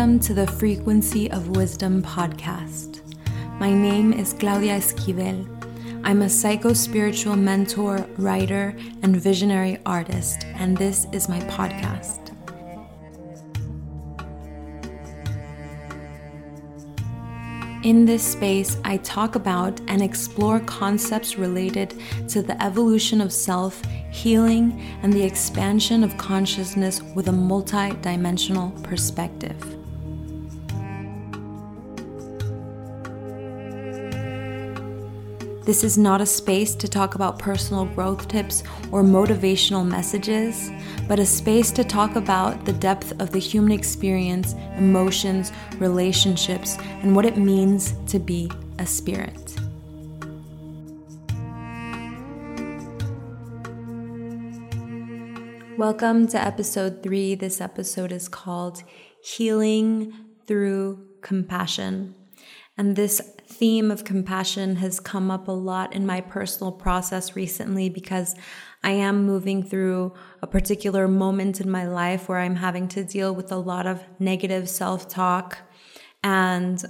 Welcome to the Frequency of Wisdom podcast. My name is Claudia Esquivel. I'm a psycho spiritual mentor, writer, and visionary artist, and this is my podcast. In this space, I talk about and explore concepts related to the evolution of self, healing, and the expansion of consciousness with a multi dimensional perspective. This is not a space to talk about personal growth tips or motivational messages, but a space to talk about the depth of the human experience, emotions, relationships, and what it means to be a spirit. Welcome to episode three. This episode is called Healing Through Compassion. And this theme of compassion has come up a lot in my personal process recently because I am moving through a particular moment in my life where I'm having to deal with a lot of negative self talk and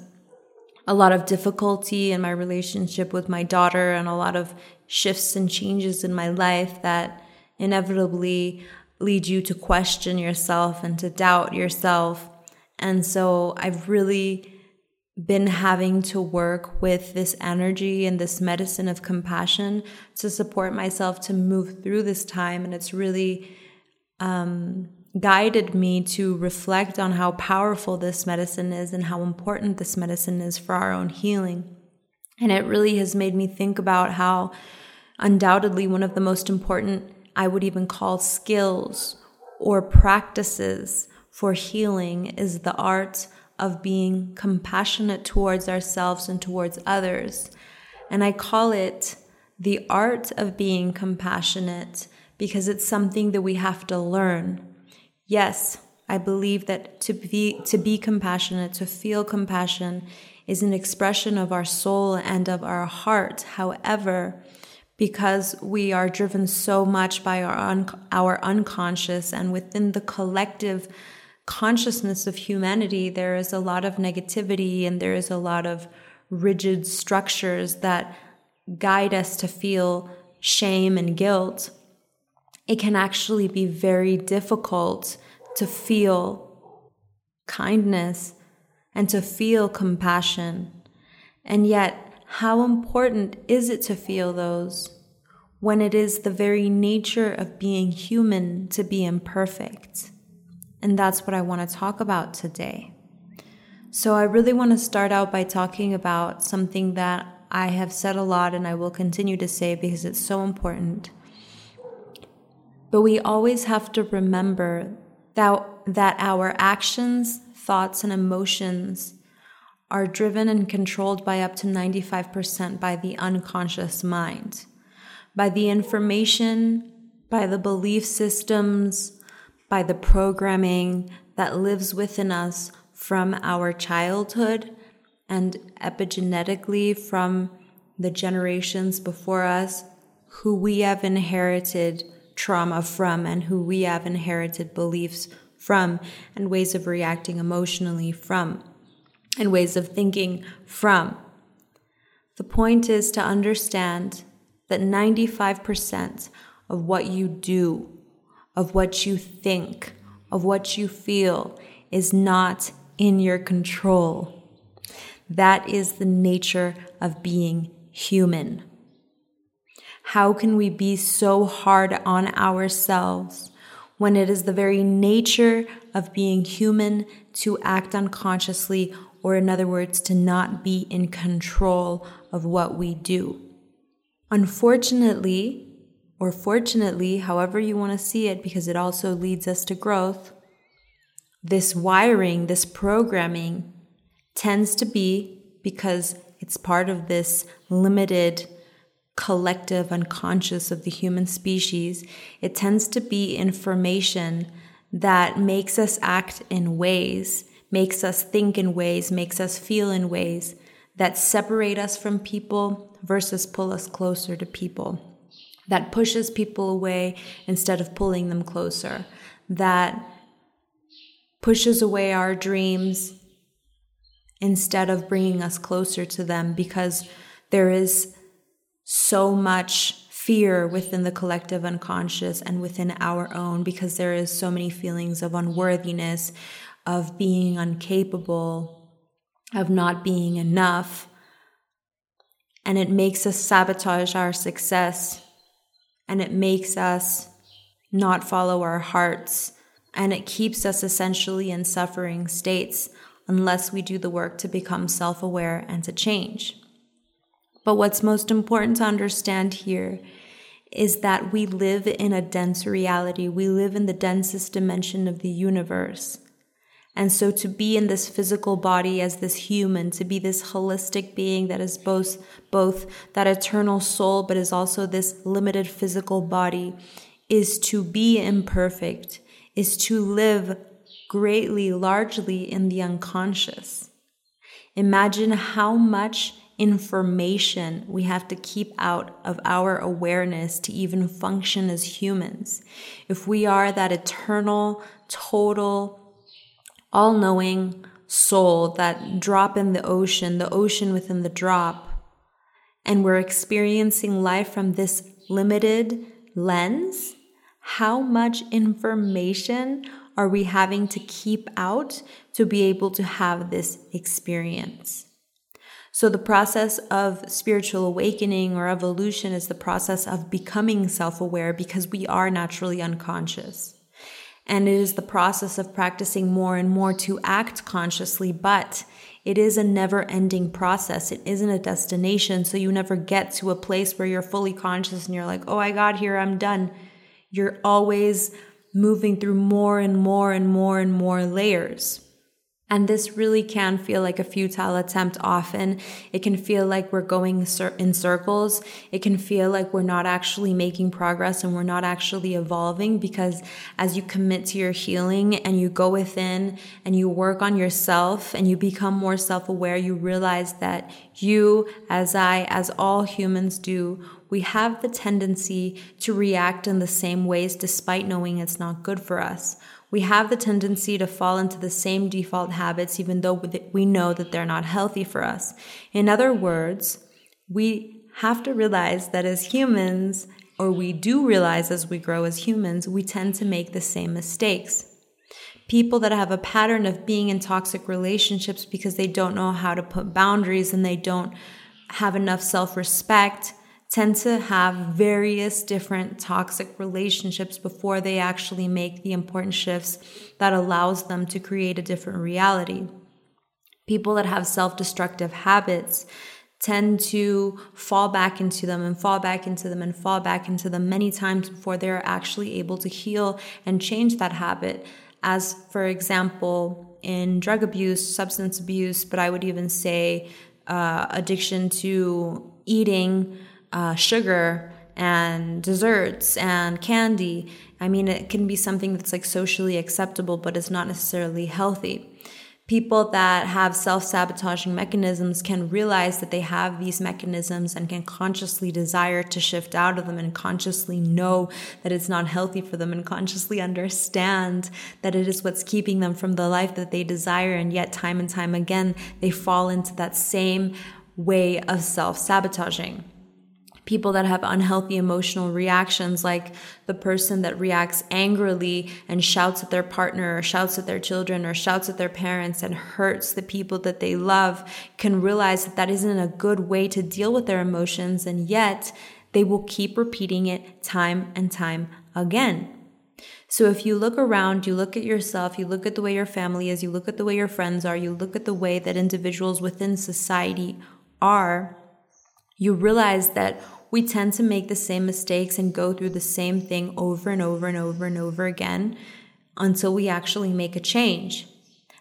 a lot of difficulty in my relationship with my daughter and a lot of shifts and changes in my life that inevitably lead you to question yourself and to doubt yourself. And so I've really been having to work with this energy and this medicine of compassion to support myself to move through this time. And it's really um, guided me to reflect on how powerful this medicine is and how important this medicine is for our own healing. And it really has made me think about how, undoubtedly, one of the most important, I would even call skills or practices for healing is the art of being compassionate towards ourselves and towards others. And I call it the art of being compassionate because it's something that we have to learn. Yes, I believe that to be to be compassionate, to feel compassion is an expression of our soul and of our heart. However, because we are driven so much by our un- our unconscious and within the collective consciousness of humanity, there is a lot of negativity and there is a lot of rigid structures that guide us to feel shame and guilt. It can actually be very difficult to feel kindness and to feel compassion. And yet, how important is it to feel those when it is the very nature of being human to be imperfect? And that's what I want to talk about today. So, I really want to start out by talking about something that I have said a lot and I will continue to say because it's so important. But we always have to remember that, that our actions, thoughts, and emotions are driven and controlled by up to 95% by the unconscious mind, by the information, by the belief systems, by the programming that lives within us from our childhood and epigenetically from the generations before us who we have inherited trauma from and who we have inherited beliefs from and ways of reacting emotionally from and ways of thinking from. The point is to understand that 95% of what you do of what you think, of what you feel, is not in your control. That is the nature of being human. How can we be so hard on ourselves when it is the very nature of being human to act unconsciously, or in other words, to not be in control of what we do? Unfortunately, or fortunately, however you want to see it, because it also leads us to growth, this wiring, this programming tends to be because it's part of this limited collective unconscious of the human species, it tends to be information that makes us act in ways, makes us think in ways, makes us feel in ways that separate us from people versus pull us closer to people that pushes people away instead of pulling them closer, that pushes away our dreams instead of bringing us closer to them because there is so much fear within the collective unconscious and within our own because there is so many feelings of unworthiness of being incapable of not being enough. And it makes us sabotage our success and it makes us not follow our hearts and it keeps us essentially in suffering states unless we do the work to become self aware and to change. But what's most important to understand here is that we live in a dense reality. We live in the densest dimension of the universe. And so to be in this physical body as this human, to be this holistic being that is both, both that eternal soul, but is also this limited physical body, is to be imperfect, is to live greatly, largely in the unconscious. Imagine how much information we have to keep out of our awareness to even function as humans. If we are that eternal, total, all knowing soul, that drop in the ocean, the ocean within the drop, and we're experiencing life from this limited lens, how much information are we having to keep out to be able to have this experience? So, the process of spiritual awakening or evolution is the process of becoming self aware because we are naturally unconscious. And it is the process of practicing more and more to act consciously, but it is a never ending process. It isn't a destination. So you never get to a place where you're fully conscious and you're like, oh, I got here, I'm done. You're always moving through more and more and more and more layers. And this really can feel like a futile attempt often. It can feel like we're going in circles. It can feel like we're not actually making progress and we're not actually evolving because as you commit to your healing and you go within and you work on yourself and you become more self aware, you realize that you, as I, as all humans do, we have the tendency to react in the same ways despite knowing it's not good for us we have the tendency to fall into the same default habits, even though we know that they're not healthy for us. In other words, we have to realize that as humans, or we do realize as we grow as humans, we tend to make the same mistakes. People that have a pattern of being in toxic relationships because they don't know how to put boundaries and they don't have enough self respect tend to have various different toxic relationships before they actually make the important shifts that allows them to create a different reality. People that have self-destructive habits tend to fall back into them and fall back into them and fall back into them many times before they're actually able to heal and change that habit. As, for example, in drug abuse, substance abuse, but I would even say uh, addiction to eating uh, sugar and desserts and candy. I mean, it can be something that's like socially acceptable, but it's not necessarily healthy. People that have self sabotaging mechanisms can realize that they have these mechanisms and can consciously desire to shift out of them and consciously know that it's not healthy for them and consciously understand that it is what's keeping them from the life that they desire. And yet, time and time again, they fall into that same way of self sabotaging people that have unhealthy emotional reactions, like the person that reacts angrily and shouts at their partner or shouts at their children or shouts at their parents and hurts the people that they love, can realize that that isn't a good way to deal with their emotions. And yet they will keep repeating it time and time again. So if you look around, you look at yourself, you look at the way your family is, you look at the way your friends are, you look at the way that individuals within society are, you realize that we tend to make the same mistakes and go through the same thing over and over and over and over again until we actually make a change.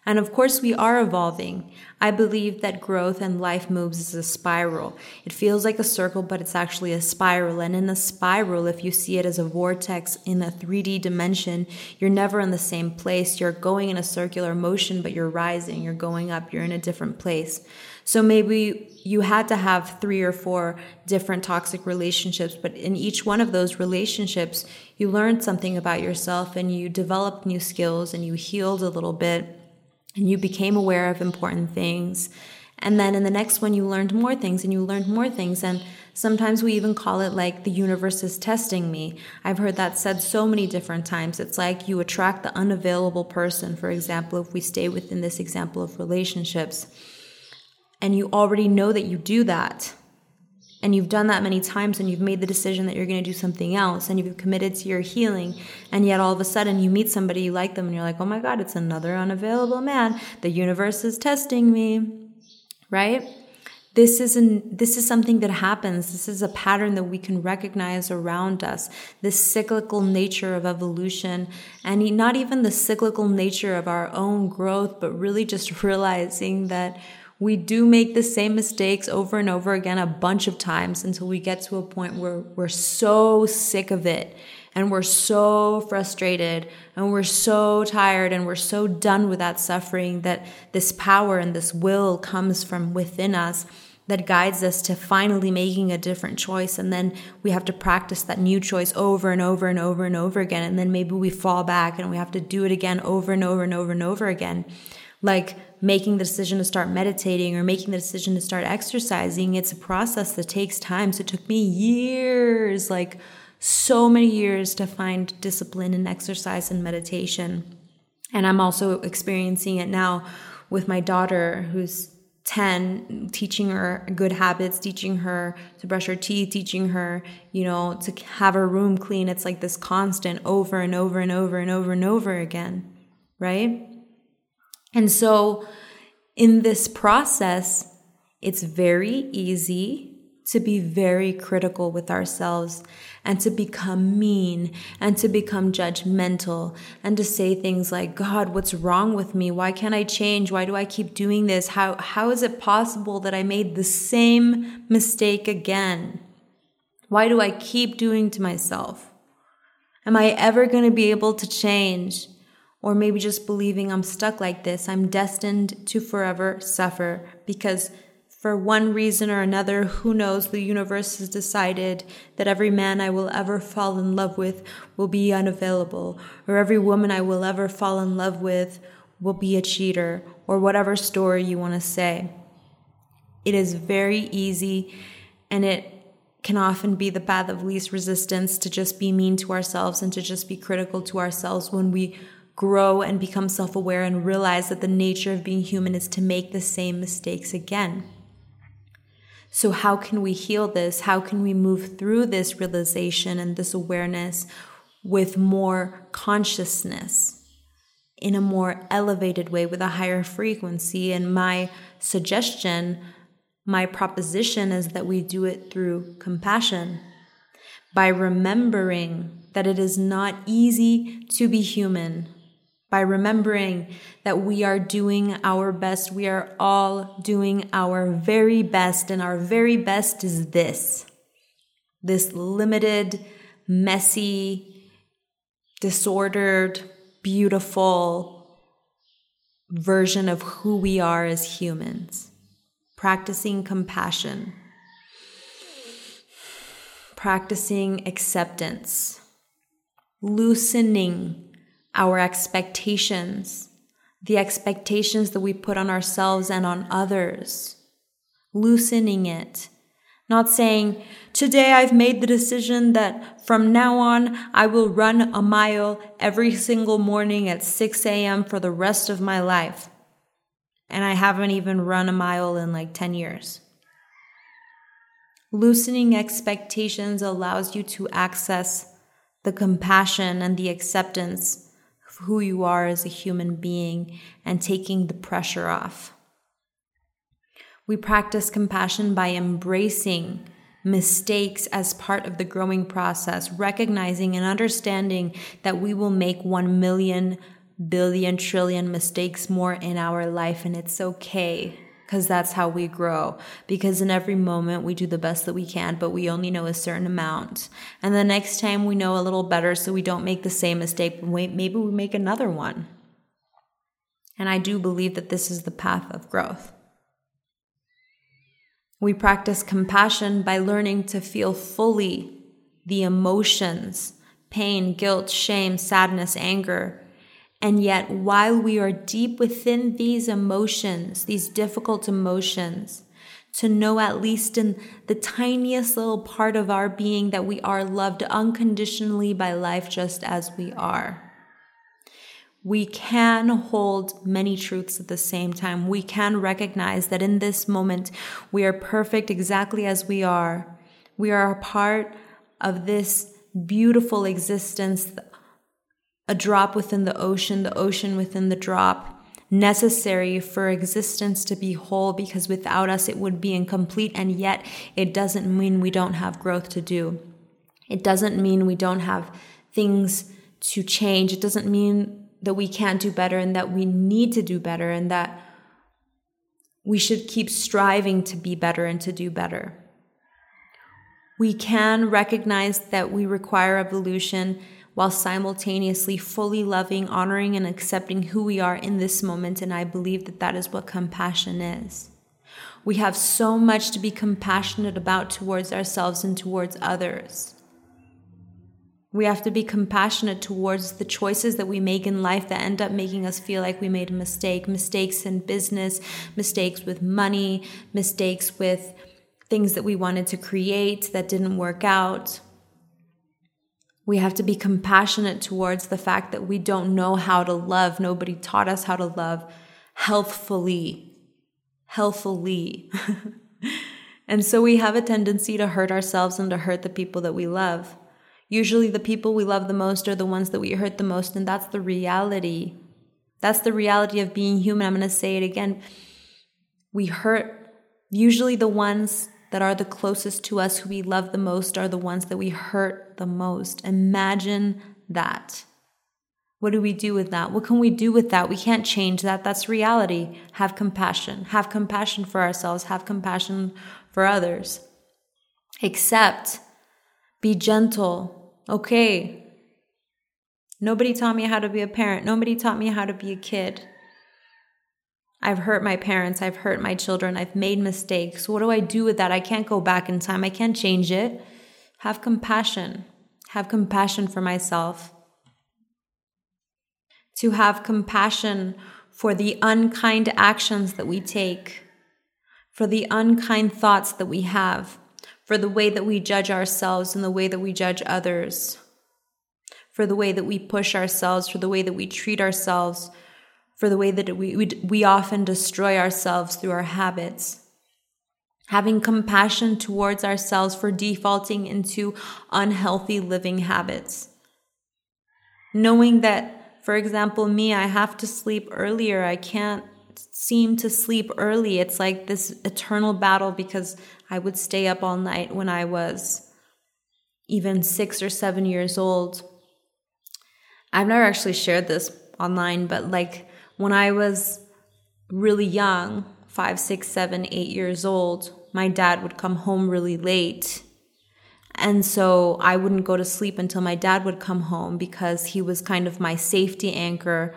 And of course, we are evolving. I believe that growth and life moves as a spiral. It feels like a circle, but it's actually a spiral. And in a spiral, if you see it as a vortex in a 3D dimension, you're never in the same place. You're going in a circular motion, but you're rising, you're going up, you're in a different place. So maybe you had to have three or four different toxic relationships, but in each one of those relationships, you learned something about yourself and you developed new skills and you healed a little bit and you became aware of important things. And then in the next one, you learned more things and you learned more things. And sometimes we even call it like the universe is testing me. I've heard that said so many different times. It's like you attract the unavailable person, for example, if we stay within this example of relationships. And you already know that you do that and you've done that many times and you've made the decision that you're going to do something else and you've committed to your healing and yet all of a sudden you meet somebody you like them and you're like oh my god it's another unavailable man. The universe is testing me. Right? This is an, this is something that happens. This is a pattern that we can recognize around us. This cyclical nature of evolution and not even the cyclical nature of our own growth but really just realizing that we do make the same mistakes over and over again a bunch of times until we get to a point where we're so sick of it and we're so frustrated and we're so tired and we're so done with that suffering that this power and this will comes from within us that guides us to finally making a different choice. And then we have to practice that new choice over and over and over and over again. And then maybe we fall back and we have to do it again over and over and over and over again. Like, making the decision to start meditating or making the decision to start exercising, it's a process that takes time. So it took me years, like so many years, to find discipline in exercise and meditation. And I'm also experiencing it now with my daughter, who's 10 teaching her good habits teaching her to brush her teeth teaching her you know to have her room clean it's like this constant over and over and over and over and over again right and so, in this process, it's very easy to be very critical with ourselves and to become mean and to become judgmental and to say things like god what's wrong with me? Why can't i change? Why do i keep doing this? How how is it possible that i made the same mistake again? Why do i keep doing to myself? Am i ever going to be able to change or maybe just believing I'm stuck like this, I'm destined to forever suffer because for one reason or another, who knows, the universe has decided that every man I will ever fall in love with will be unavailable, or every woman I will ever fall in love with will be a cheater, or whatever story you want to say. It is very easy and it can often be the path of least resistance to just be mean to ourselves and to just be critical to ourselves when we grow and become self aware and realize that the nature of being human is to make the same mistakes again. So, how can we heal this? How can we move through this realization and this awareness with more consciousness in a more elevated way with a higher frequency? And my suggestion, my proposition is that we do it through compassion by remembering that it is not easy to be human by remembering that we are doing our best. We are all doing our very best, and our very best is this this limited, messy, disordered, beautiful version of who we are as humans. Practicing compassion, practicing acceptance, loosening our expectations, the expectations that we put on ourselves and on others, loosening it. Not saying, today I've made the decision that from now on I will run a mile every single morning at 6 a.m. for the rest of my life. And I haven't even run a mile in like 10 years. Loosening expectations allows you to access the compassion and the acceptance who you are as a human being and taking the pressure off. We practice compassion by embracing mistakes as part of the growing process, recognizing and understanding that we will make 1 million billion, trillion mistakes more in our life, and it's okay because that's how we grow. Because in every moment we do the best that we can, but we only know a certain amount. And the next time we know a little better so we don't make the same mistake, maybe we make another one. And I do believe that this is the path of growth. We practice compassion by learning to feel fully the emotions pain, guilt, shame, sadness, anger and yet, while we are deep within these emotions, these difficult emotions, to know at least in the tiniest little part of our being that we are loved unconditionally by life just as we are. We can hold many truths at the same time. We can recognize that in this moment, we are perfect exactly as we are. We are a part of this beautiful existence a drop within the ocean, the ocean within the drop, necessary for existence to be whole because without us it would be incomplete, and yet it doesn't mean we don't have growth to do. It doesn't mean we don't have things to change. It doesn't mean that we can't do better and that we need to do better and that we should keep striving to be better and to do better. We can recognize that we require evolution while simultaneously fully loving, honoring, and accepting who we are in this moment. And I believe that that is what compassion is. We have so much to be compassionate about towards ourselves and towards others. We have to be compassionate towards the choices that we make in life that end up making us feel like we made a mistake. Mistakes in business, mistakes with money, mistakes with things that we wanted to create that didn't work out. We have to be compassionate towards the fact that we don't know how to love. Nobody taught us how to love healthfully. Healthfully. and so we have a tendency to hurt ourselves and to hurt the people that we love. Usually, the people we love the most are the ones that we hurt the most, and that's the reality. That's the reality of being human. I'm going to say it again. We hurt usually the ones that are the closest to us, who we love the most, are the ones that we hurt the most. Imagine that. What do we do with that? What can we do with that? We can't change that. That's reality. Have compassion. Have compassion for ourselves. Have compassion for others. Accept. Be gentle. Okay. Nobody taught me how to be a parent. Nobody taught me how to be a kid. I've hurt my parents, I've hurt my children, I've made mistakes. What do I do with that? I can't go back in time, I can't change it. Have compassion. Have compassion for myself. To have compassion for the unkind actions that we take, for the unkind thoughts that we have, for the way that we judge ourselves and the way that we judge others, for the way that we push ourselves, for the way that we treat ourselves for the way that we, we, we often destroy ourselves through our habits. Having compassion towards ourselves for defaulting into unhealthy living habits. Knowing that, for example, me, I have to sleep earlier. I can't seem to sleep early. It's like this eternal battle because I would stay up all night when I was even six or seven years old. I've never actually shared this online, but like when I was really young, five, six, seven, eight years old, my dad would come home really late. And so I wouldn't go to sleep until my dad would come home because he was kind of my safety anchor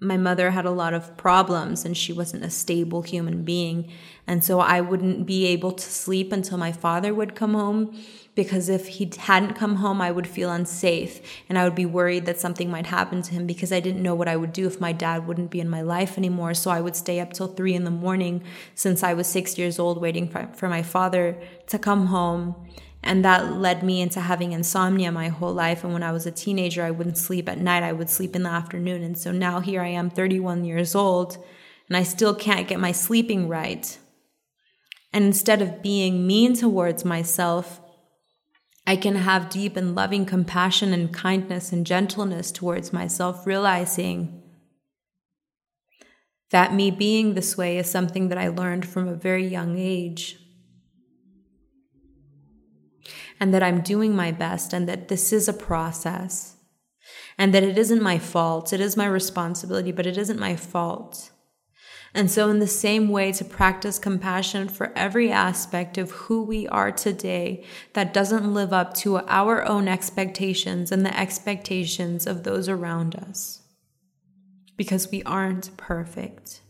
my mother had a lot of problems and she wasn't a stable human being. And so I wouldn't be able to sleep until my father would come home because if he hadn't come home, I would feel unsafe and I would be worried that something might happen to him because I didn't know what I would do if my dad wouldn't be in my life anymore. So I would stay up till three in the morning since I was six years old waiting for, for my father to come home and that led me into having insomnia my whole life. And when I was a teenager, I wouldn't sleep at night, I would sleep in the afternoon. And so now here I am, 31 years old, and I still can't get my sleeping right. And instead of being mean towards myself, I can have deep and loving compassion and kindness and gentleness towards myself, realizing that me being this way is something that I learned from a very young age and that I'm doing my best and that this is a process and that it isn't my fault. It is my responsibility, but it isn't my fault. And so, in the same way, to practice compassion for every aspect of who we are today that doesn't live up to our own expectations and the expectations of those around us. Because we aren't perfect.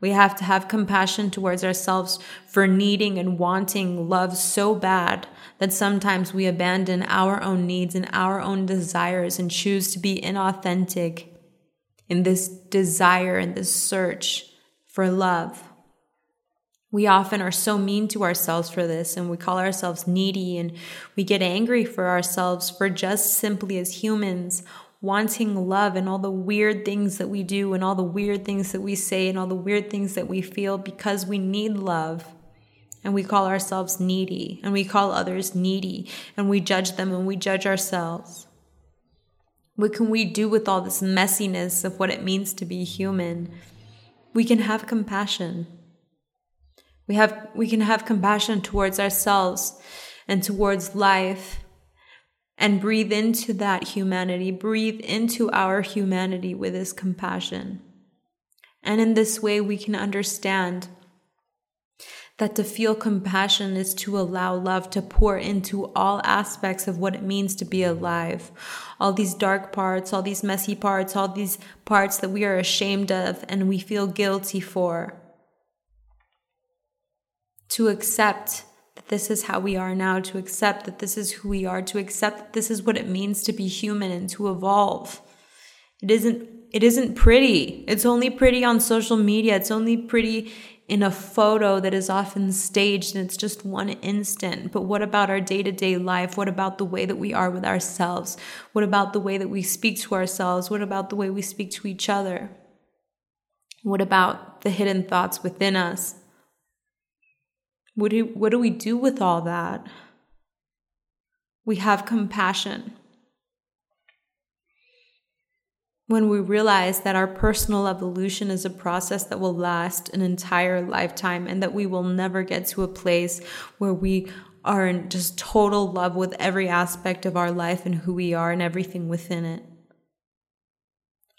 We have to have compassion towards ourselves for needing and wanting love so bad that sometimes we abandon our own needs and our own desires and choose to be inauthentic in this desire and this search for love. We often are so mean to ourselves for this, and we call ourselves needy, and we get angry for ourselves for just simply as humans wanting love and all the weird things that we do, and all the weird things that we say, and all the weird things that we feel because we need love. And we call ourselves needy, and we call others needy, and we judge them and we judge ourselves. What can we do with all this messiness of what it means to be human? We can have compassion. We have we can have compassion towards ourselves and towards life and breathe into that humanity, breathe into our humanity with this compassion. And in this way we can understand that to feel compassion is to allow love to pour into all aspects of what it means to be alive. All these dark parts, all these messy parts, all these parts that we are ashamed of and we feel guilty for. To accept that this is how we are now, to accept that this is who we are, to accept that this is what it means to be human and to evolve. It isn't it isn't pretty. It's only pretty on social media. It's only pretty in a photo that is often staged and it's just one instant. But what about our day to day life? What about the way that we are with ourselves? What about the way that we speak to ourselves? What about the way we speak to each other? What about the hidden thoughts within us? What do, what do we do with all that? We have compassion when we realize that our personal evolution is a process that will last an entire lifetime and that we will never get to a place where we are in just total love with every aspect of our life and who we are and everything within it.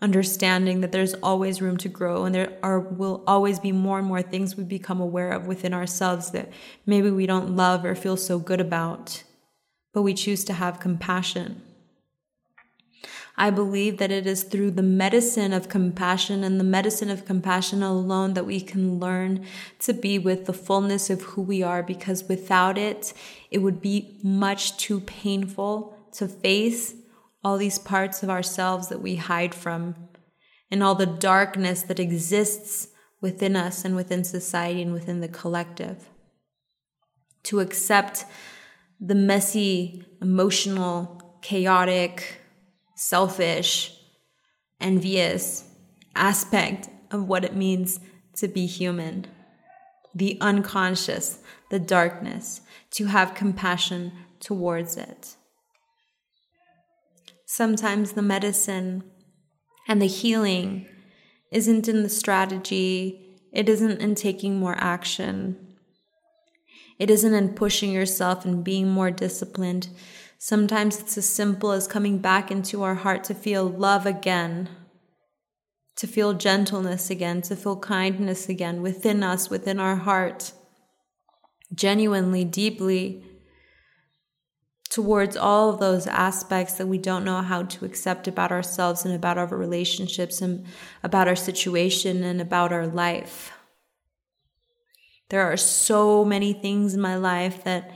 Understanding that there's always room to grow and there are will always be more and more things we become aware of within ourselves that maybe we don't love or feel so good about, but we choose to have compassion I believe that it is through the medicine of compassion and the medicine of compassion alone that we can learn to be with the fullness of who we are because without it, it would be much too painful to face all these parts of ourselves that we hide from and all the darkness that exists within us and within society and within the collective. To accept the messy, emotional, chaotic, selfish, envious aspect of what it means to be human. The unconscious, the darkness, to have compassion towards it. Sometimes the medicine and the healing isn't in the strategy, it isn't in taking more action, it isn't in pushing yourself and being more disciplined. Sometimes it's as simple as coming back into our heart to feel love again, to feel gentleness again, to feel kindness again within us, within our heart, genuinely, deeply, towards all of those aspects that we don't know how to accept about ourselves and about our relationships and about our situation and about our life. There are so many things in my life that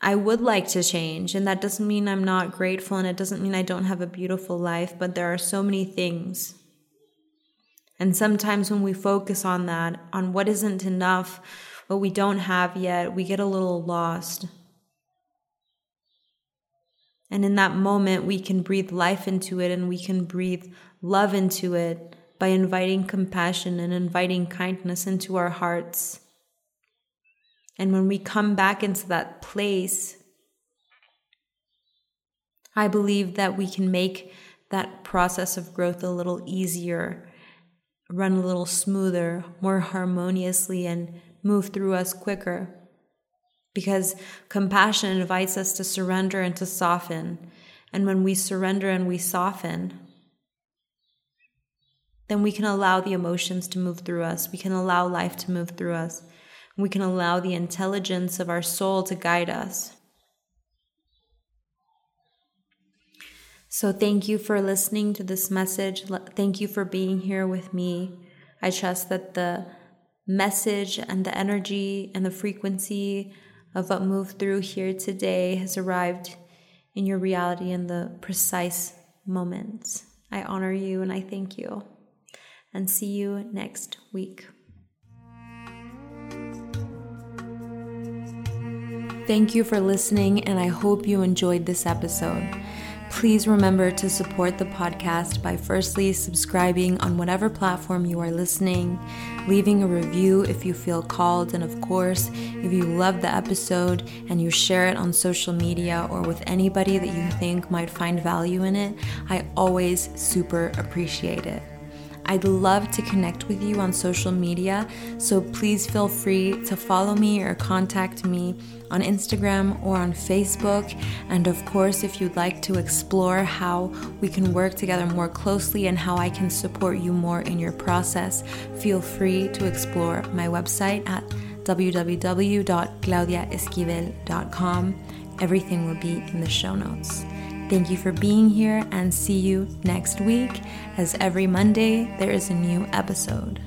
I would like to change. And that doesn't mean I'm not grateful and it doesn't mean I don't have a beautiful life, but there are so many things. And sometimes when we focus on that, on what isn't enough, what we don't have yet, we get a little lost. And in that moment, we can breathe life into it and we can breathe love into it by inviting compassion and inviting kindness into our hearts. And when we come back into that place, I believe that we can make that process of growth a little easier, run a little smoother, more harmoniously, and move through us quicker. Because compassion invites us to surrender and to soften And when we surrender and we soften, then we can allow the emotions to move through us. We can allow life to move through us. We can allow the intelligence of our soul to guide us. So, thank you for listening to this message. Thank you for being here with me. I trust that the message and the energy and the frequency of what moved through here today has arrived in your reality in the precise moments. I honor you and I thank you. And see you next week. Thank you for listening, and I hope you enjoyed this episode. Please remember to support the podcast by firstly subscribing on whatever platform you are listening, leaving a review if you feel called, and of course, if you love the episode and you share it on social media or with anybody that you think might find value in it, I always super appreciate it. I'd love to connect with you on social media, so please feel free to follow me or contact me on Instagram or on Facebook. And of course, if you'd like to explore how we can work together more closely and how I can support you more in your process, feel free to explore my website at www.claudiaesquivel.com. Everything will be in the show notes. Thank you for being here and see you next week. As every Monday, there is a new episode.